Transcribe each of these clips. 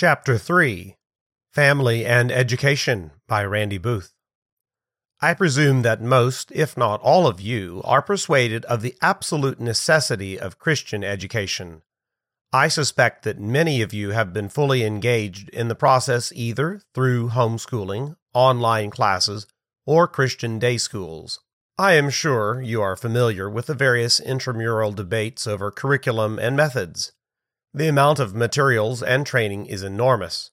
Chapter 3 Family and Education by Randy Booth. I presume that most, if not all of you, are persuaded of the absolute necessity of Christian education. I suspect that many of you have been fully engaged in the process either through homeschooling, online classes, or Christian day schools. I am sure you are familiar with the various intramural debates over curriculum and methods. The amount of materials and training is enormous,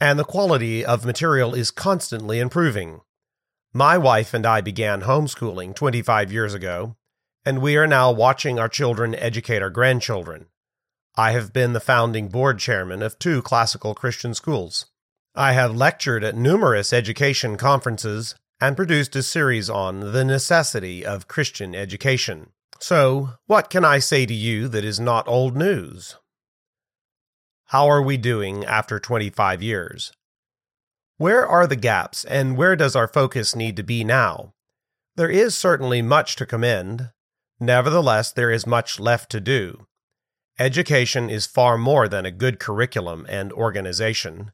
and the quality of material is constantly improving. My wife and I began homeschooling 25 years ago, and we are now watching our children educate our grandchildren. I have been the founding board chairman of two classical Christian schools. I have lectured at numerous education conferences and produced a series on the necessity of Christian education. So, what can I say to you that is not old news? How are we doing after 25 years? Where are the gaps and where does our focus need to be now? There is certainly much to commend. Nevertheless, there is much left to do. Education is far more than a good curriculum and organization.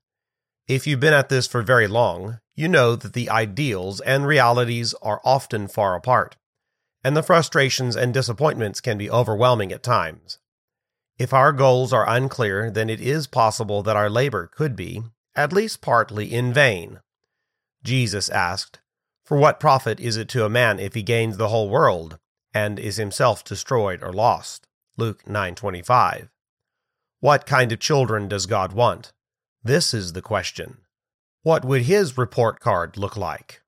If you've been at this for very long, you know that the ideals and realities are often far apart, and the frustrations and disappointments can be overwhelming at times. If our goals are unclear, then it is possible that our labor could be, at least partly, in vain. Jesus asked, For what profit is it to a man if he gains the whole world, and is himself destroyed or lost? Luke 9:25. What kind of children does God want? This is the question. What would his report card look like?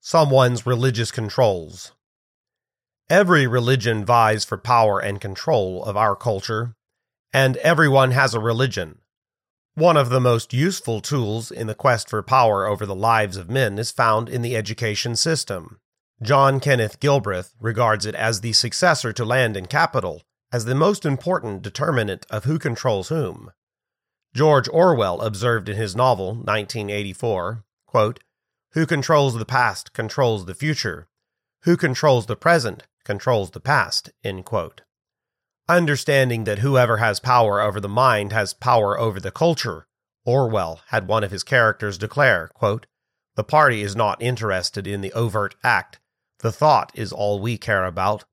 Someone's religious controls. Every religion vies for power and control of our culture, and everyone has a religion. One of the most useful tools in the quest for power over the lives of men is found in the education system. John Kenneth Galbraith regards it as the successor to land and capital, as the most important determinant of who controls whom. George Orwell observed in his novel 1984, quote, Who controls the past controls the future. Who controls the present controls the past. Understanding that whoever has power over the mind has power over the culture, Orwell had one of his characters declare, quote, The party is not interested in the overt act. The thought is all we care about.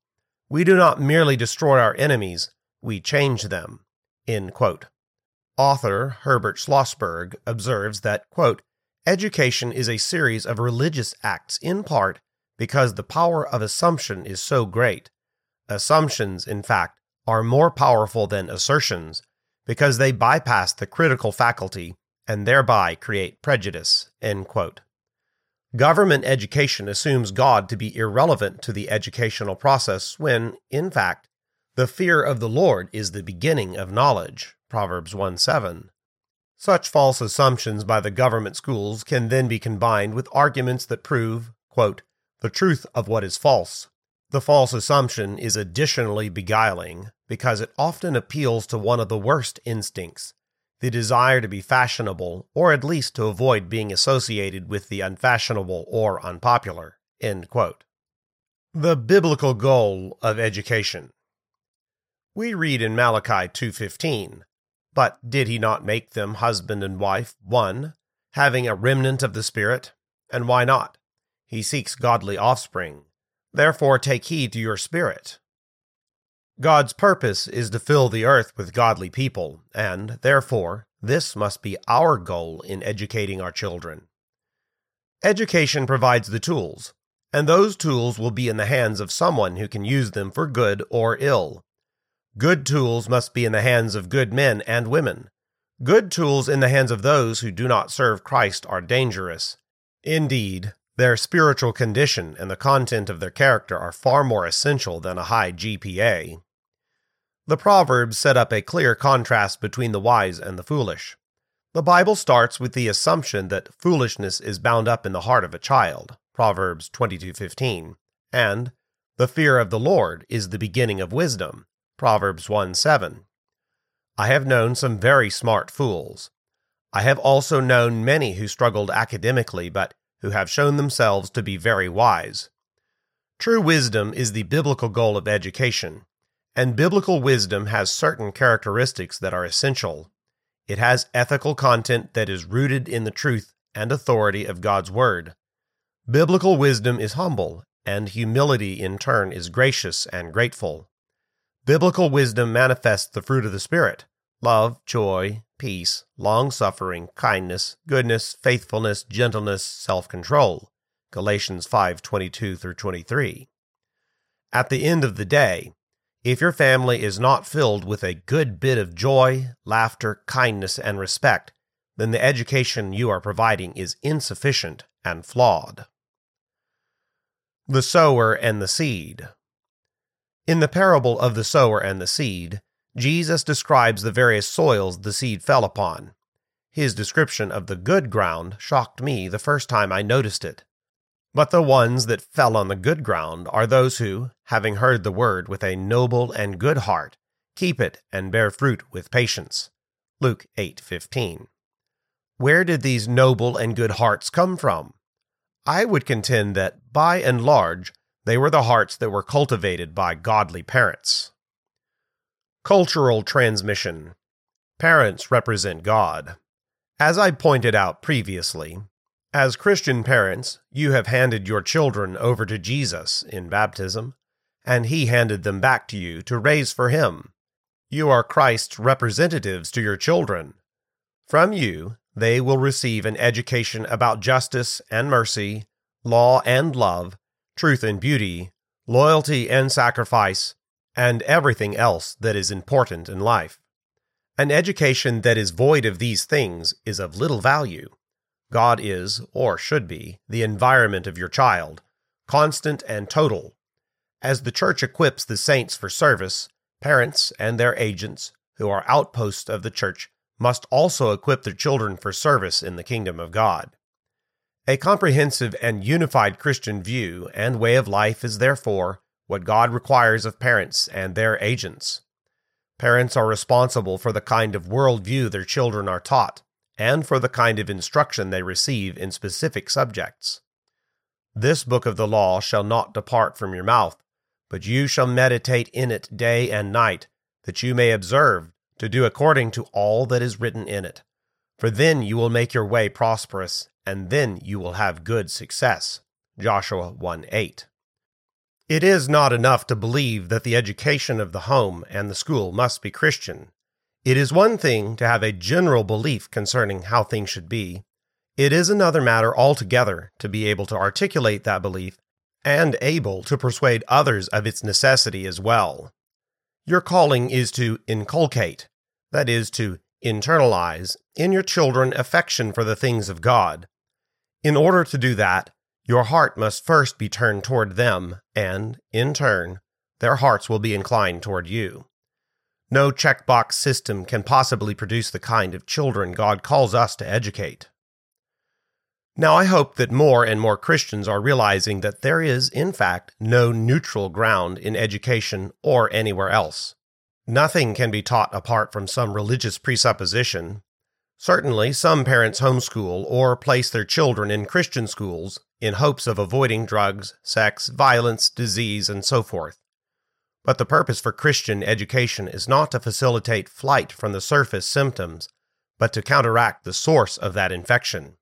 We do not merely destroy our enemies, we change them. Author Herbert Schlossberg observes that, quote, Education is a series of religious acts in part because the power of assumption is so great. Assumptions, in fact, are more powerful than assertions because they bypass the critical faculty and thereby create prejudice. Government education assumes God to be irrelevant to the educational process when, in fact, the fear of the Lord is the beginning of knowledge. Proverbs 1 7. Such false assumptions by the government schools can then be combined with arguments that prove, quote, the truth of what is false. The false assumption is additionally beguiling because it often appeals to one of the worst instincts the desire to be fashionable, or at least to avoid being associated with the unfashionable or unpopular. The biblical goal of education. We read in Malachi 2:15, "But did he not make them husband and wife one, having a remnant of the spirit? And why not? He seeks godly offspring. Therefore, take heed to your spirit. God's purpose is to fill the earth with godly people, and, therefore, this must be our goal in educating our children. Education provides the tools, and those tools will be in the hands of someone who can use them for good or ill. Good tools must be in the hands of good men and women. Good tools in the hands of those who do not serve Christ are dangerous. Indeed, their spiritual condition and the content of their character are far more essential than a high GPA. The Proverbs set up a clear contrast between the wise and the foolish. The Bible starts with the assumption that foolishness is bound up in the heart of a child, Proverbs 22:15, and the fear of the Lord is the beginning of wisdom, Proverbs 1:7. I have known some very smart fools. I have also known many who struggled academically but who have shown themselves to be very wise. True wisdom is the biblical goal of education, and biblical wisdom has certain characteristics that are essential. It has ethical content that is rooted in the truth and authority of God's Word. Biblical wisdom is humble, and humility in turn is gracious and grateful. Biblical wisdom manifests the fruit of the Spirit love, joy, peace, long suffering, kindness, goodness, faithfulness, gentleness, self control. Galatians 5:22 through 23. At the end of the day, if your family is not filled with a good bit of joy, laughter, kindness, and respect, then the education you are providing is insufficient and flawed. The sower and the seed. In the parable of the sower and the seed, Jesus describes the various soils the seed fell upon. His description of the good ground shocked me the first time I noticed it. But the ones that fell on the good ground are those who, having heard the word with a noble and good heart, keep it and bear fruit with patience. Luke 8:15. Where did these noble and good hearts come from? I would contend that by and large they were the hearts that were cultivated by godly parents. Cultural transmission. Parents represent God. As I pointed out previously, as Christian parents, you have handed your children over to Jesus in baptism, and He handed them back to you to raise for Him. You are Christ's representatives to your children. From you, they will receive an education about justice and mercy, law and love, truth and beauty, loyalty and sacrifice, and everything else that is important in life. An education that is void of these things is of little value. God is, or should be, the environment of your child, constant and total. As the church equips the saints for service, parents and their agents, who are outposts of the church, must also equip their children for service in the kingdom of God. A comprehensive and unified Christian view and way of life is therefore what God requires of parents and their agents. Parents are responsible for the kind of worldview their children are taught and for the kind of instruction they receive in specific subjects. This book of the law shall not depart from your mouth, but you shall meditate in it day and night, that you may observe to do according to all that is written in it. For then you will make your way prosperous, and then you will have good success. Joshua 1 8. It is not enough to believe that the education of the home and the school must be Christian. It is one thing to have a general belief concerning how things should be. It is another matter altogether to be able to articulate that belief and able to persuade others of its necessity as well. Your calling is to inculcate, that is, to internalize, in your children affection for the things of God. In order to do that, your heart must first be turned toward them, and, in turn, their hearts will be inclined toward you. No checkbox system can possibly produce the kind of children God calls us to educate. Now, I hope that more and more Christians are realizing that there is, in fact, no neutral ground in education or anywhere else. Nothing can be taught apart from some religious presupposition. Certainly, some parents homeschool or place their children in Christian schools in hopes of avoiding drugs, sex, violence, disease, and so forth. But the purpose for Christian education is not to facilitate flight from the surface symptoms, but to counteract the source of that infection.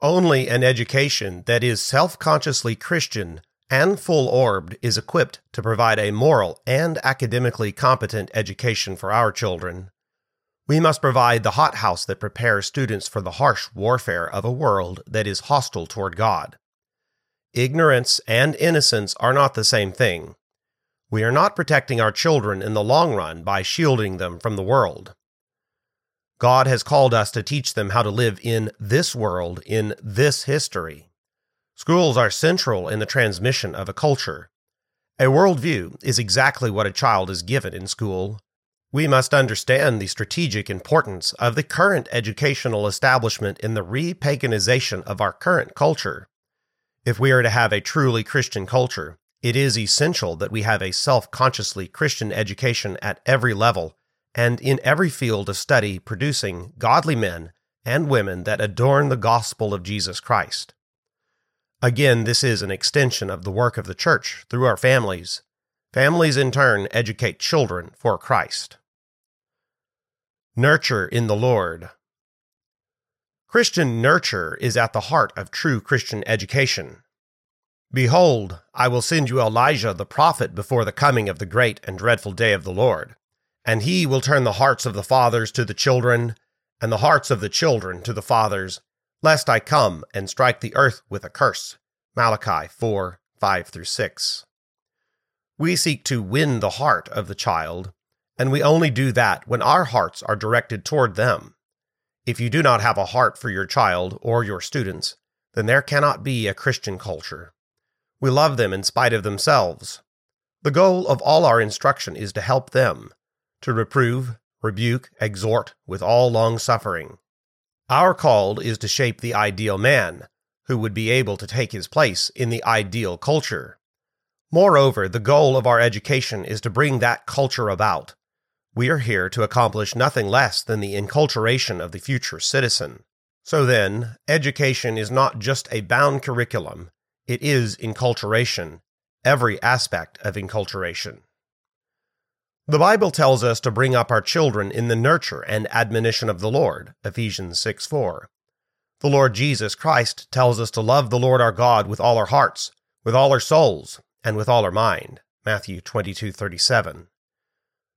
Only an education that is self consciously Christian and full orbed is equipped to provide a moral and academically competent education for our children. We must provide the hothouse that prepares students for the harsh warfare of a world that is hostile toward God. Ignorance and innocence are not the same thing. We are not protecting our children in the long run by shielding them from the world. God has called us to teach them how to live in this world, in this history. Schools are central in the transmission of a culture. A worldview is exactly what a child is given in school. We must understand the strategic importance of the current educational establishment in the repaganization of our current culture. If we are to have a truly Christian culture, it is essential that we have a self consciously Christian education at every level and in every field of study producing godly men and women that adorn the gospel of Jesus Christ. Again, this is an extension of the work of the church through our families. Families, in turn, educate children for Christ. Nurture in the Lord. Christian nurture is at the heart of true Christian education. Behold, I will send you Elijah the prophet before the coming of the great and dreadful day of the Lord. And he will turn the hearts of the fathers to the children, and the hearts of the children to the fathers, lest I come and strike the earth with a curse. Malachi 4 5 through 6. We seek to win the heart of the child and we only do that when our hearts are directed toward them. If you do not have a heart for your child or your students, then there cannot be a Christian culture. We love them in spite of themselves. The goal of all our instruction is to help them, to reprove, rebuke, exhort with all long suffering. Our call is to shape the ideal man, who would be able to take his place in the ideal culture. Moreover, the goal of our education is to bring that culture about, we are here to accomplish nothing less than the enculturation of the future citizen. So then, education is not just a bound curriculum, it is enculturation, every aspect of enculturation. The Bible tells us to bring up our children in the nurture and admonition of the Lord, Ephesians 6 4. The Lord Jesus Christ tells us to love the Lord our God with all our hearts, with all our souls, and with all our mind, Matthew 22 37.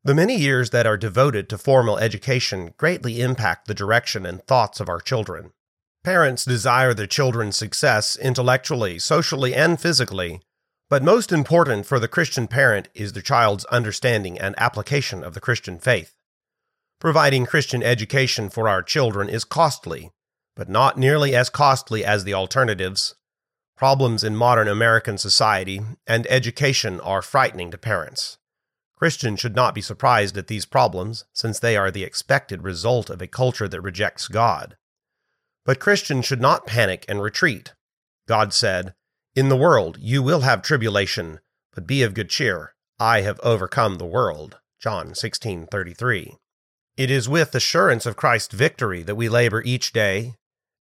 The many years that are devoted to formal education greatly impact the direction and thoughts of our children. Parents desire their children's success intellectually, socially, and physically, but most important for the Christian parent is the child's understanding and application of the Christian faith. Providing Christian education for our children is costly, but not nearly as costly as the alternatives. Problems in modern American society and education are frightening to parents. Christians should not be surprised at these problems, since they are the expected result of a culture that rejects God. But Christians should not panic and retreat. God said, In the world you will have tribulation, but be of good cheer. I have overcome the world. John 16:33. It is with assurance of Christ's victory that we labor each day.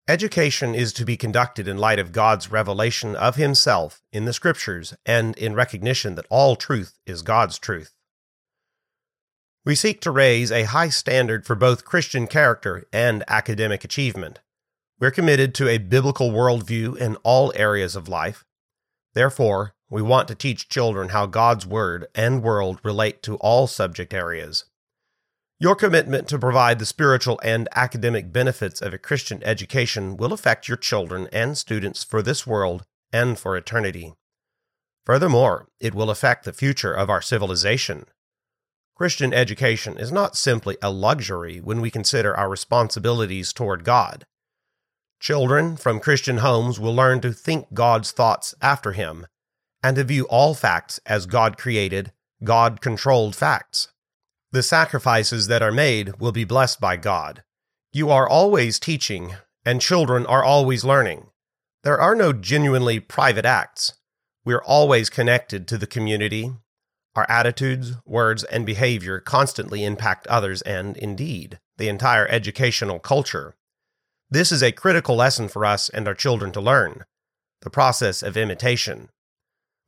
Education is to be conducted in light of God's revelation of himself in the scriptures and in recognition that all truth is God's truth. We seek to raise a high standard for both Christian character and academic achievement. We're committed to a biblical worldview in all areas of life. Therefore, we want to teach children how God's Word and world relate to all subject areas. Your commitment to provide the spiritual and academic benefits of a Christian education will affect your children and students for this world and for eternity. Furthermore, it will affect the future of our civilization. Christian education is not simply a luxury when we consider our responsibilities toward God. Children from Christian homes will learn to think God's thoughts after Him and to view all facts as God created, God controlled facts. The sacrifices that are made will be blessed by God. You are always teaching, and children are always learning. There are no genuinely private acts. We are always connected to the community, our attitudes, words, and behavior constantly impact others and, indeed, the entire educational culture. This is a critical lesson for us and our children to learn the process of imitation.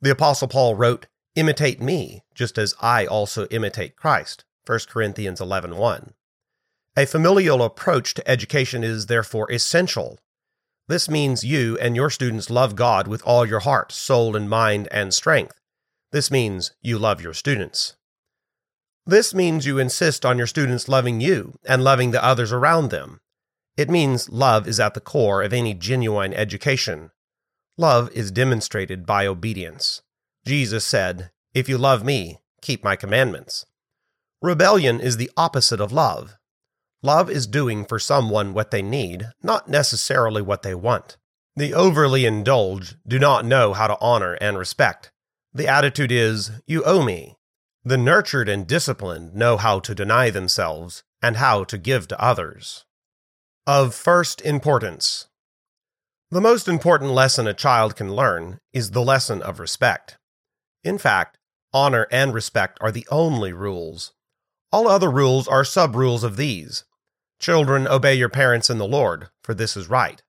The Apostle Paul wrote, Imitate me, just as I also imitate Christ. 1 Corinthians 11 1. A familial approach to education is therefore essential. This means you and your students love God with all your heart, soul, and mind and strength. This means you love your students. This means you insist on your students loving you and loving the others around them. It means love is at the core of any genuine education. Love is demonstrated by obedience. Jesus said, If you love me, keep my commandments. Rebellion is the opposite of love. Love is doing for someone what they need, not necessarily what they want. The overly indulged do not know how to honor and respect, the attitude is, you owe me. The nurtured and disciplined know how to deny themselves and how to give to others. Of first importance. The most important lesson a child can learn is the lesson of respect. In fact, honor and respect are the only rules. All other rules are sub rules of these. Children, obey your parents in the Lord, for this is right.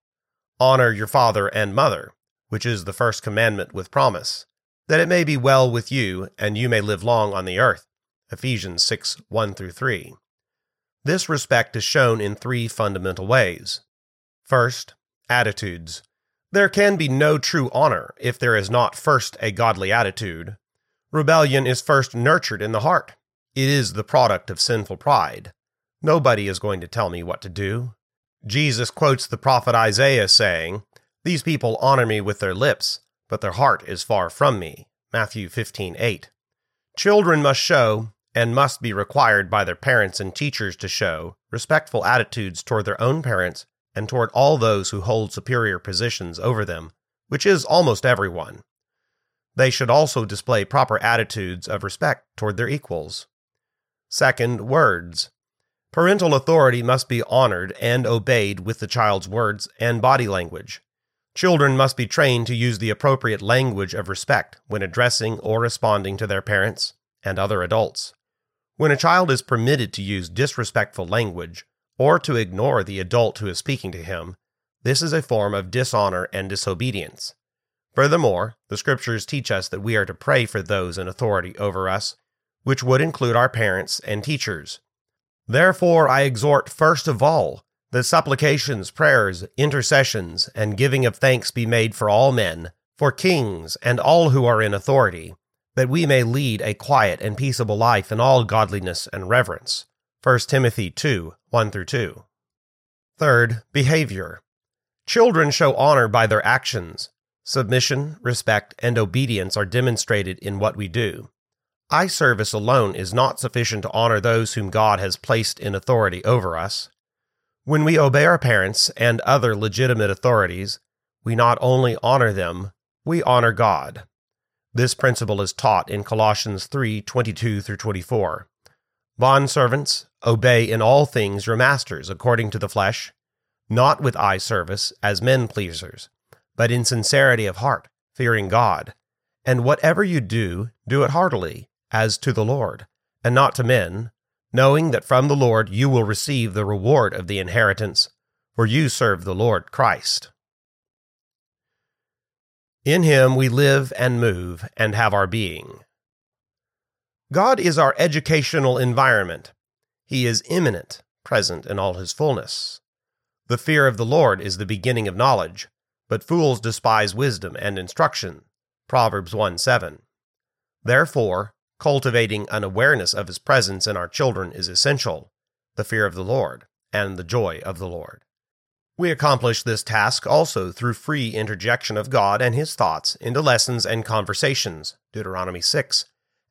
Honor your father and mother, which is the first commandment with promise that it may be well with you, and you may live long on the earth. Ephesians 6 1 through 3. This respect is shown in three fundamental ways. First, attitudes. There can be no true honor if there is not first a godly attitude. Rebellion is first nurtured in the heart. It is the product of sinful pride. Nobody is going to tell me what to do. Jesus quotes the prophet Isaiah saying, These people honor me with their lips, but their heart is far from me. Matthew 15:8. Children must show and must be required by their parents and teachers to show respectful attitudes toward their own parents and toward all those who hold superior positions over them, which is almost everyone. They should also display proper attitudes of respect toward their equals. Second, words. Parental authority must be honored and obeyed with the child's words and body language. Children must be trained to use the appropriate language of respect when addressing or responding to their parents and other adults. When a child is permitted to use disrespectful language or to ignore the adult who is speaking to him, this is a form of dishonor and disobedience. Furthermore, the scriptures teach us that we are to pray for those in authority over us, which would include our parents and teachers. Therefore, I exhort first of all that supplications, prayers, intercessions, and giving of thanks be made for all men, for kings, and all who are in authority that we may lead a quiet and peaceable life in all godliness and reverence. 1 Timothy 2 1 through 2. Third, behavior. Children show honor by their actions. Submission, respect, and obedience are demonstrated in what we do. Eye service alone is not sufficient to honor those whom God has placed in authority over us. When we obey our parents and other legitimate authorities, we not only honor them, we honor God. This principle is taught in Colossians 3:22 through 24. Bondservants, obey in all things your masters according to the flesh, not with eye service as men pleasers, but in sincerity of heart, fearing God. And whatever you do, do it heartily, as to the Lord, and not to men, knowing that from the Lord you will receive the reward of the inheritance, for you serve the Lord Christ. In him we live and move and have our being. God is our educational environment. He is immanent, present in all his fullness. The fear of the Lord is the beginning of knowledge, but fools despise wisdom and instruction. Proverbs 1 7. Therefore, cultivating an awareness of his presence in our children is essential, the fear of the Lord, and the joy of the Lord. We accomplish this task also through free interjection of God and His thoughts into lessons and conversations, Deuteronomy 6,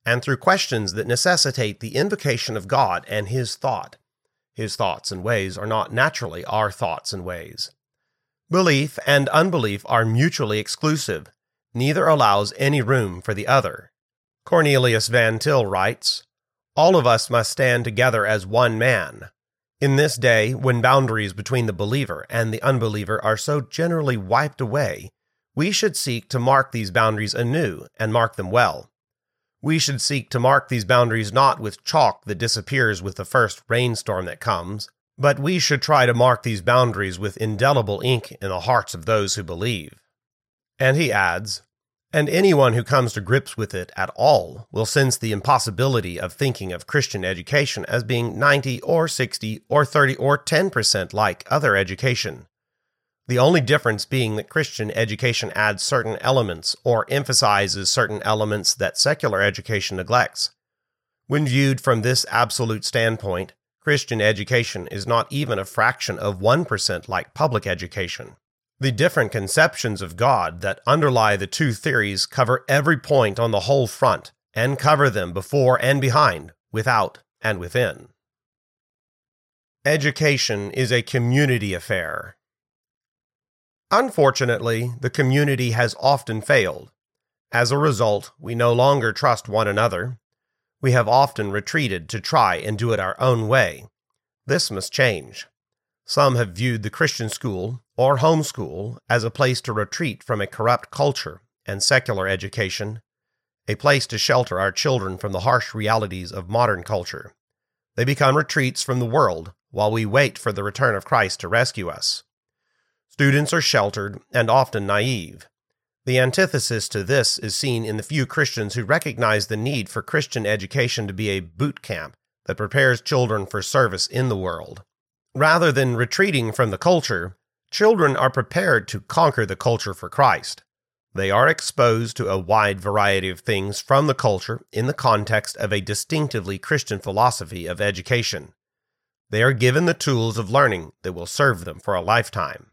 and through questions that necessitate the invocation of God and His thought. His thoughts and ways are not naturally our thoughts and ways. Belief and unbelief are mutually exclusive, neither allows any room for the other. Cornelius Van Til writes, All of us must stand together as one man, in this day, when boundaries between the believer and the unbeliever are so generally wiped away, we should seek to mark these boundaries anew and mark them well. We should seek to mark these boundaries not with chalk that disappears with the first rainstorm that comes, but we should try to mark these boundaries with indelible ink in the hearts of those who believe. And he adds, and anyone who comes to grips with it at all will sense the impossibility of thinking of Christian education as being 90 or 60 or 30 or 10% like other education. The only difference being that Christian education adds certain elements or emphasizes certain elements that secular education neglects. When viewed from this absolute standpoint, Christian education is not even a fraction of 1% like public education. The different conceptions of God that underlie the two theories cover every point on the whole front and cover them before and behind, without and within. Education is a community affair. Unfortunately, the community has often failed. As a result, we no longer trust one another. We have often retreated to try and do it our own way. This must change. Some have viewed the Christian school or homeschool as a place to retreat from a corrupt culture and secular education, a place to shelter our children from the harsh realities of modern culture. They become retreats from the world while we wait for the return of Christ to rescue us. Students are sheltered and often naive. The antithesis to this is seen in the few Christians who recognize the need for Christian education to be a boot camp that prepares children for service in the world. Rather than retreating from the culture, children are prepared to conquer the culture for Christ. They are exposed to a wide variety of things from the culture in the context of a distinctively Christian philosophy of education. They are given the tools of learning that will serve them for a lifetime.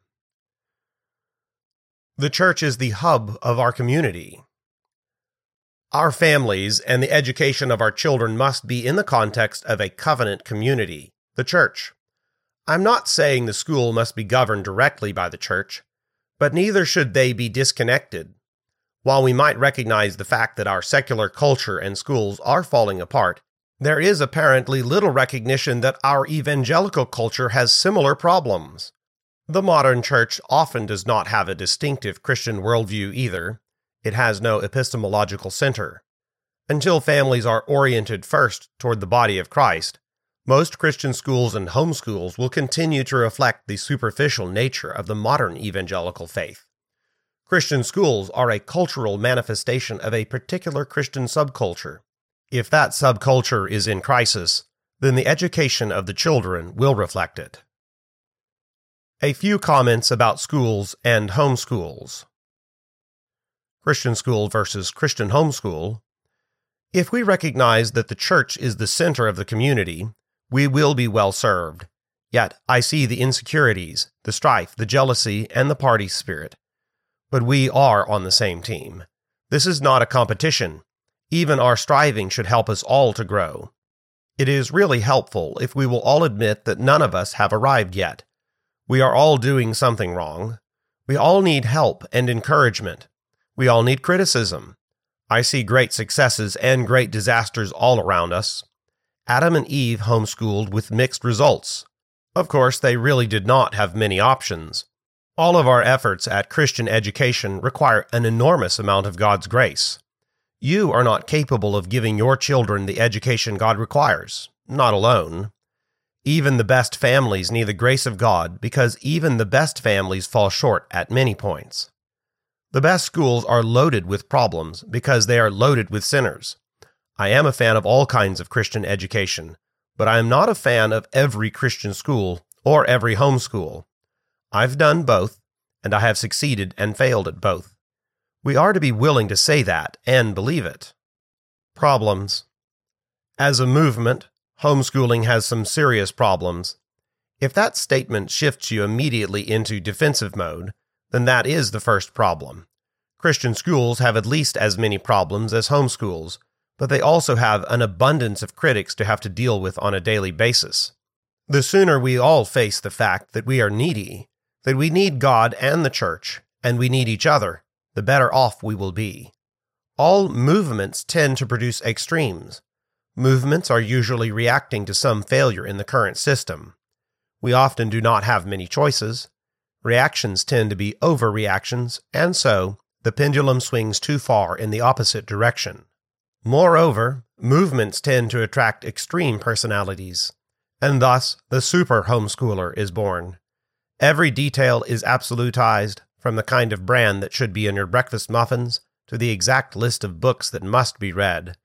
The church is the hub of our community. Our families and the education of our children must be in the context of a covenant community, the church. I'm not saying the school must be governed directly by the church, but neither should they be disconnected. While we might recognize the fact that our secular culture and schools are falling apart, there is apparently little recognition that our evangelical culture has similar problems. The modern church often does not have a distinctive Christian worldview either. It has no epistemological center. Until families are oriented first toward the body of Christ, most Christian schools and homeschools will continue to reflect the superficial nature of the modern evangelical faith. Christian schools are a cultural manifestation of a particular Christian subculture. If that subculture is in crisis, then the education of the children will reflect it. A few comments about schools and homeschools. Christian school versus Christian homeschool. If we recognize that the church is the center of the community, we will be well served. Yet I see the insecurities, the strife, the jealousy, and the party spirit. But we are on the same team. This is not a competition. Even our striving should help us all to grow. It is really helpful if we will all admit that none of us have arrived yet. We are all doing something wrong. We all need help and encouragement. We all need criticism. I see great successes and great disasters all around us. Adam and Eve homeschooled with mixed results. Of course, they really did not have many options. All of our efforts at Christian education require an enormous amount of God's grace. You are not capable of giving your children the education God requires, not alone. Even the best families need the grace of God because even the best families fall short at many points. The best schools are loaded with problems because they are loaded with sinners. I am a fan of all kinds of Christian education, but I am not a fan of every Christian school or every homeschool. I've done both, and I have succeeded and failed at both. We are to be willing to say that and believe it. Problems. As a movement, homeschooling has some serious problems. If that statement shifts you immediately into defensive mode, then that is the first problem. Christian schools have at least as many problems as homeschools, but they also have an abundance of critics to have to deal with on a daily basis. The sooner we all face the fact that we are needy, that we need God and the church, and we need each other, the better off we will be. All movements tend to produce extremes. Movements are usually reacting to some failure in the current system. We often do not have many choices. Reactions tend to be overreactions, and so the pendulum swings too far in the opposite direction. Moreover, movements tend to attract extreme personalities, and thus the super homeschooler is born. Every detail is absolutized, from the kind of bran that should be in your breakfast muffins to the exact list of books that must be read.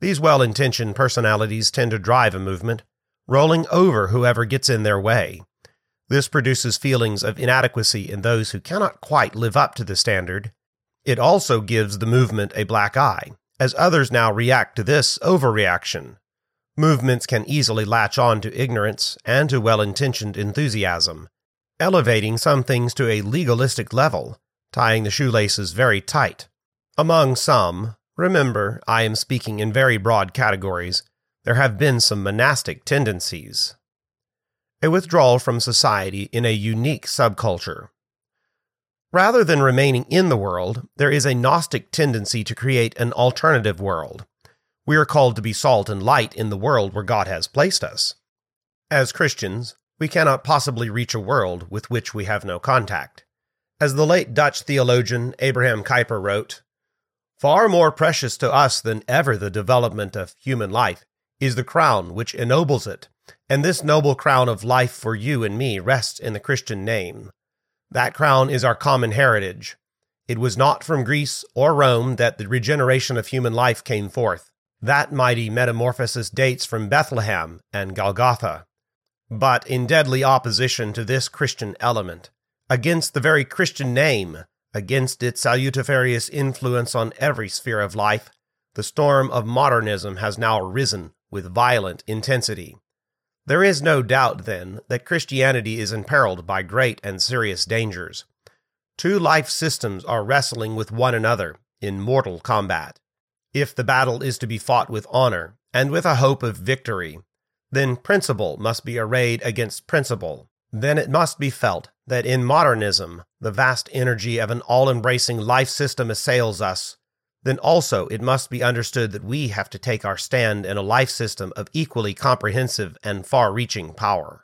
These well intentioned personalities tend to drive a movement, rolling over whoever gets in their way. This produces feelings of inadequacy in those who cannot quite live up to the standard. It also gives the movement a black eye, as others now react to this overreaction. Movements can easily latch on to ignorance and to well intentioned enthusiasm, elevating some things to a legalistic level, tying the shoelaces very tight. Among some, remember I am speaking in very broad categories, there have been some monastic tendencies. A withdrawal from society in a unique subculture. Rather than remaining in the world, there is a Gnostic tendency to create an alternative world. We are called to be salt and light in the world where God has placed us. As Christians, we cannot possibly reach a world with which we have no contact. As the late Dutch theologian Abraham Kuyper wrote, Far more precious to us than ever the development of human life is the crown which ennobles it, and this noble crown of life for you and me rests in the Christian name. That crown is our common heritage. It was not from Greece or Rome that the regeneration of human life came forth. That mighty metamorphosis dates from Bethlehem and Golgotha. But in deadly opposition to this Christian element, against the very Christian name, against its salutiferous influence on every sphere of life, the storm of modernism has now risen with violent intensity. There is no doubt, then, that Christianity is imperiled by great and serious dangers. Two life systems are wrestling with one another in mortal combat. If the battle is to be fought with honor and with a hope of victory, then principle must be arrayed against principle. Then it must be felt that in modernism, the vast energy of an all embracing life system assails us. Then also it must be understood that we have to take our stand in a life system of equally comprehensive and far reaching power.